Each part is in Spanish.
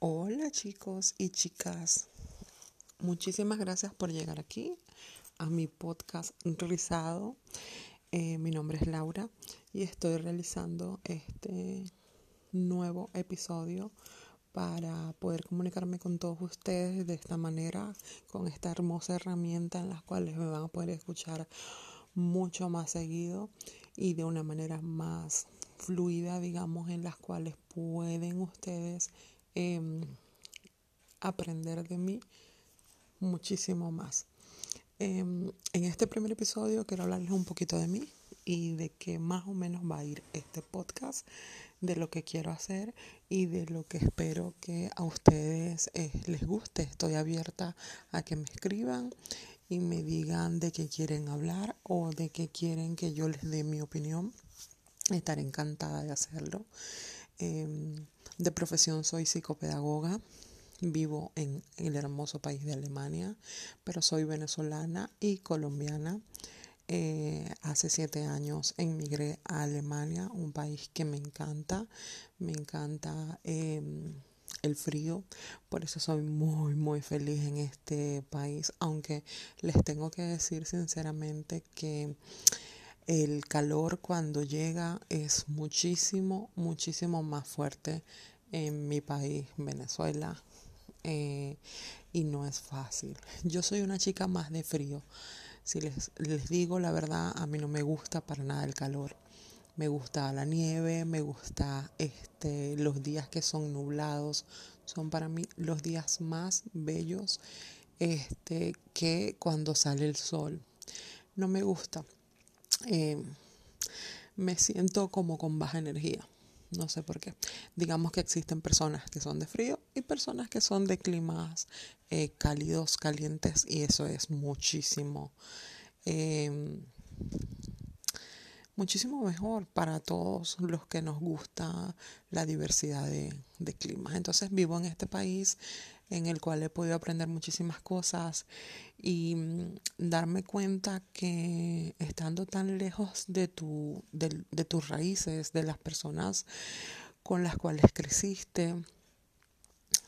Hola chicos y chicas, muchísimas gracias por llegar aquí a mi podcast Rizado. Eh, mi nombre es Laura y estoy realizando este nuevo episodio para poder comunicarme con todos ustedes de esta manera, con esta hermosa herramienta en la cual me van a poder escuchar mucho más seguido y de una manera más fluida, digamos, en las cuales pueden ustedes em, aprender de mí muchísimo más. Em, en este primer episodio quiero hablarles un poquito de mí y de qué más o menos va a ir este podcast, de lo que quiero hacer y de lo que espero que a ustedes eh, les guste. Estoy abierta a que me escriban y me digan de qué quieren hablar o de qué quieren que yo les dé mi opinión. Estaré encantada de hacerlo. Em, de profesión soy psicopedagoga. Vivo en el hermoso país de Alemania, pero soy venezolana y colombiana. Eh, hace siete años emigré a Alemania, un país que me encanta. Me encanta em, el frío, por eso soy muy, muy feliz en este país, aunque les tengo que decir sinceramente que el calor cuando llega es muchísimo, muchísimo más fuerte en mi país, Venezuela, eh, y no es fácil. Yo soy una chica más de frío. Si les, les digo la verdad, a mí no me gusta para nada el calor. Me gusta la nieve, me gusta este, los días que son nublados. Son para mí los días más bellos este, que cuando sale el sol. No me gusta eh, me siento como con baja energía. No sé por qué. Digamos que existen personas que son de frío y personas que son de climas eh, cálidos, calientes, y eso es muchísimo, em, muchísimo mejor para todos los que nos gusta la diversidad de, de climas. Entonces vivo en este país en el cual he podido aprender muchísimas cosas y mm, darme cuenta que estando tan lejos de, tu, de, de tus raíces, de las personas con las cuales creciste,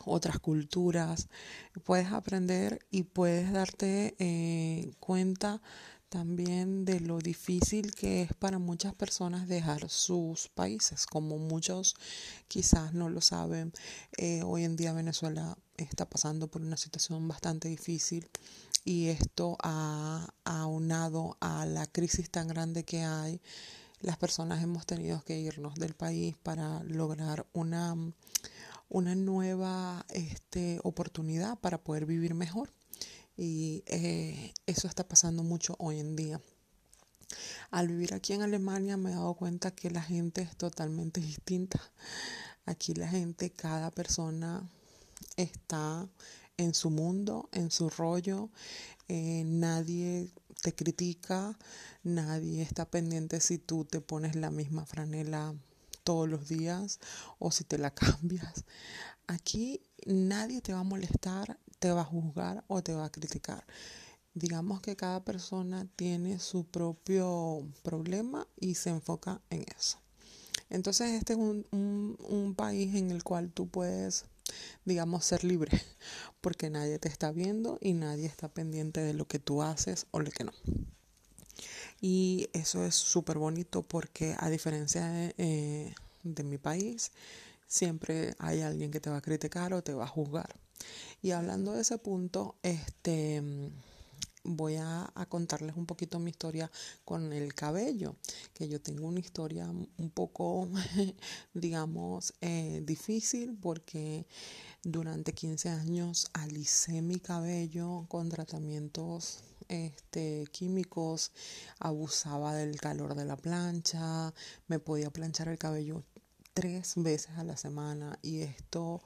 otras culturas, puedes aprender y puedes darte eh, cuenta también de lo difícil que es para muchas personas dejar sus países, como muchos quizás no lo saben. Eh, hoy en día Venezuela está pasando por una situación bastante difícil y esto ha aunado a la crisis tan grande que hay. Las personas hemos tenido que irnos del país para lograr una, una nueva este, oportunidad para poder vivir mejor. Y eh, eso está pasando mucho hoy en día. Al vivir aquí en Alemania me he dado cuenta que la gente es totalmente distinta. Aquí la gente, cada persona está en su mundo, en su rollo. Eh, nadie te critica, nadie está pendiente si tú te pones la misma franela todos los días o si te la cambias. Aquí nadie te va a molestar, te va a juzgar o te va a criticar. Digamos que cada persona tiene su propio problema y se enfoca en eso. Entonces este es un, un, país en el cual tú puedes, digamos, ser libre, porque nadie te está viendo y nadie está pendiente de lo que tú haces o lo que no. Y eso es súper bonito porque a diferencia de, eh, de mi país, siempre hay alguien que te va a criticar o te va a juzgar. Y hablando de ese punto, este voy a, contarles un poquito mi historia con el cabello, que yo tengo una historia un poco, digamos, eh, difícil porque durante 15 años alicé mi cabello con tratamientos este, químicos, abusaba del calor de la plancha, me podía planchar el cabello tres veces a la semana y esto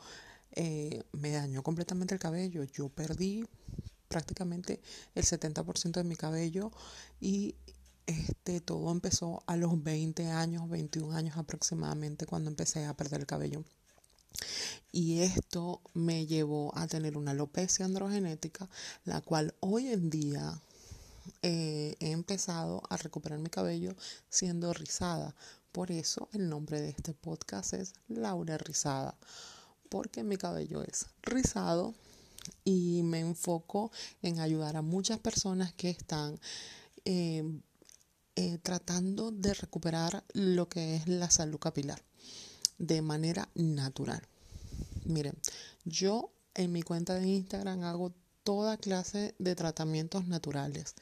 eh, me dañó completamente el cabello. Yo perdí prácticamente el 70% de mi cabello y este todo empezó a los 20 años, 21 años aproximadamente cuando empecé a perder el cabello. Y esto me llevó a tener una alopecia androgenética, la cual hoy en día eh, he empezado a recuperar mi cabello siendo rizada. Por eso el nombre de este podcast es Laura Rizada porque mi cabello es rizado y me enfoco en ayudar a muchas personas que están eh, eh, tratando de recuperar lo que es la salud capilar de manera natural. Miren, yo en mi cuenta de Instagram hago toda clase de tratamientos naturales,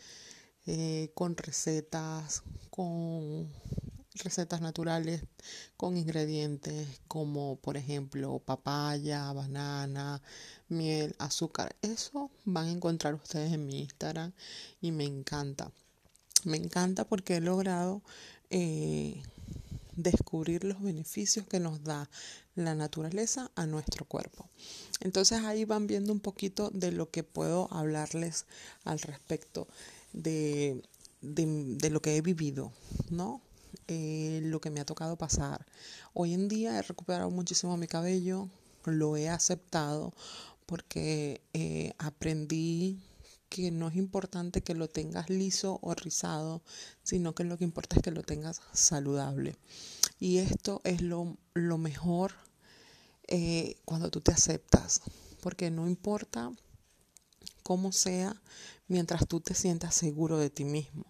eh, con recetas, con recetas naturales, con ingredientes como por ejemplo papaya, banana, miel, azúcar. Eso van a encontrar ustedes en mi Instagram y me encanta. Me encanta porque he logrado eh, descubrir los beneficios que nos da la naturaleza a nuestro cuerpo. Entonces ahí van viendo un poquito de lo que puedo hablarles al respecto de, de, lo que he vivido, ¿no? Eh, lo que me ha tocado pasar. Hoy en día he recuperado muchísimo mi cabello, lo he aceptado porque eh, aprendí que no es importante que lo tengas liso o rizado, sino que lo que importa es que lo tengas saludable. Y esto es lo, lo mejor eh, cuando tú te aceptas, porque no importa cómo sea mientras tú te sientas seguro de ti mismo.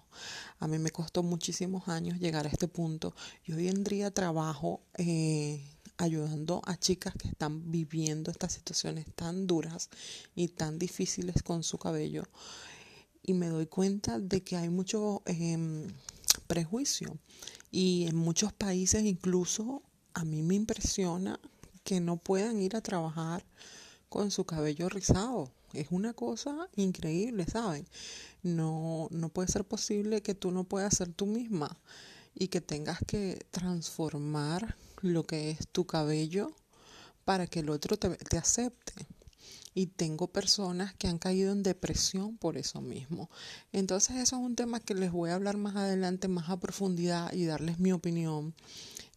A mí me costó muchísimos años llegar a este punto y hoy en día trabajo eh, ayudando a chicas que están viviendo estas situaciones tan duras y tan difíciles con su cabello. Y me doy cuenta de que hay mucho em, prejuicio. Y en muchos países incluso a mí me impresiona que no puedan ir a trabajar con su cabello rizado. Es una cosa increíble, ¿saben? No, no puede ser posible que tú no puedas ser tú misma y que tengas que transformar lo que es tu cabello para que el otro te, te acepte. Y tengo personas que han caído en depresión por eso mismo. Entonces eso es un tema que les voy a hablar más adelante, más a profundidad y darles mi opinión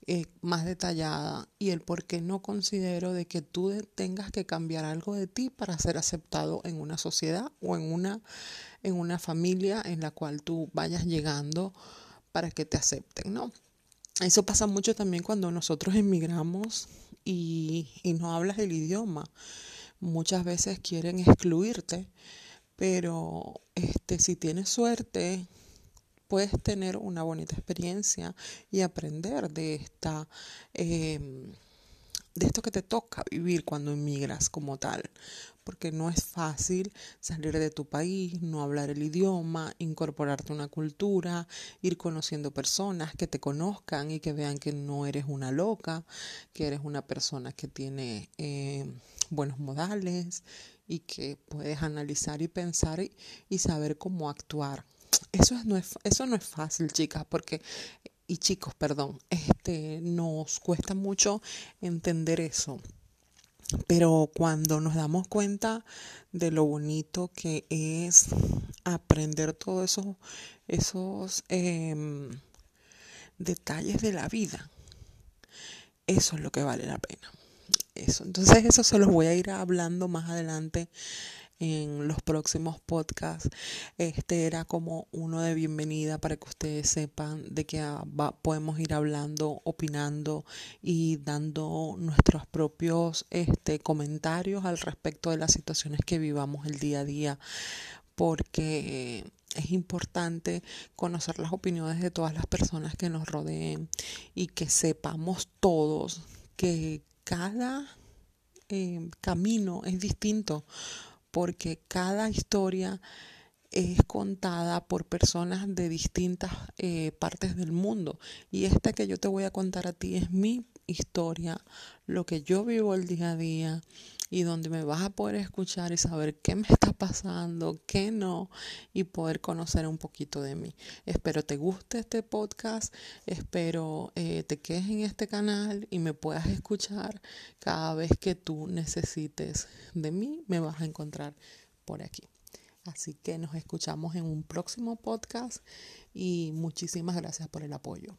eh, más detallada y el por qué no considero de que tú tengas que cambiar algo de ti para ser aceptado en una sociedad o en una, en una familia en la cual tú vayas llegando para que te acepten, ¿no? Eso pasa mucho también cuando nosotros emigramos y, y no hablas el idioma. Muchas veces quieren excluirte, pero este, si tienes suerte, puedes tener una bonita experiencia y aprender de esta em, de esto que te toca vivir cuando emigras como tal, porque no es fácil salir de tu país, no hablar el idioma, incorporarte a una cultura, ir conociendo personas que te conozcan y que vean que no eres una loca, que eres una persona que tiene eh, buenos modales y que puedes analizar y pensar y, saber cómo actuar. Eso, es, no es, eso no es fácil, chicas, porque y chicos, perdón, este nos cuesta mucho entender eso. Pero cuando nos damos cuenta de lo bonito que es aprender todos esos, esos em, detalles de la vida, eso es lo que vale la pena. Eso. Entonces eso se los voy a ir hablando más adelante en los próximos podcasts. Este era como uno de bienvenida para que ustedes sepan de que ah, podemos ir hablando, opinando y dando nuestros propios este, comentarios al respecto de las situaciones que vivamos el día a día, porque es importante conocer las opiniones de todas las personas que nos rodeen y que sepamos todos que cada eh, camino es distinto porque cada historia es contada por personas de distintas eh, partes del mundo. Y esta que yo te voy a contar a ti es mi historia, lo que yo vivo el día a día y donde me vas a poder escuchar y saber qué me está pasando, qué no y poder conocer un poquito de mí. Espero te guste este podcast, espero eh, te quedes en este canal y me puedas escuchar cada vez que tú necesites de mí, me vas a encontrar por aquí. Así que nos escuchamos en un próximo podcast y muchísimas gracias por el apoyo.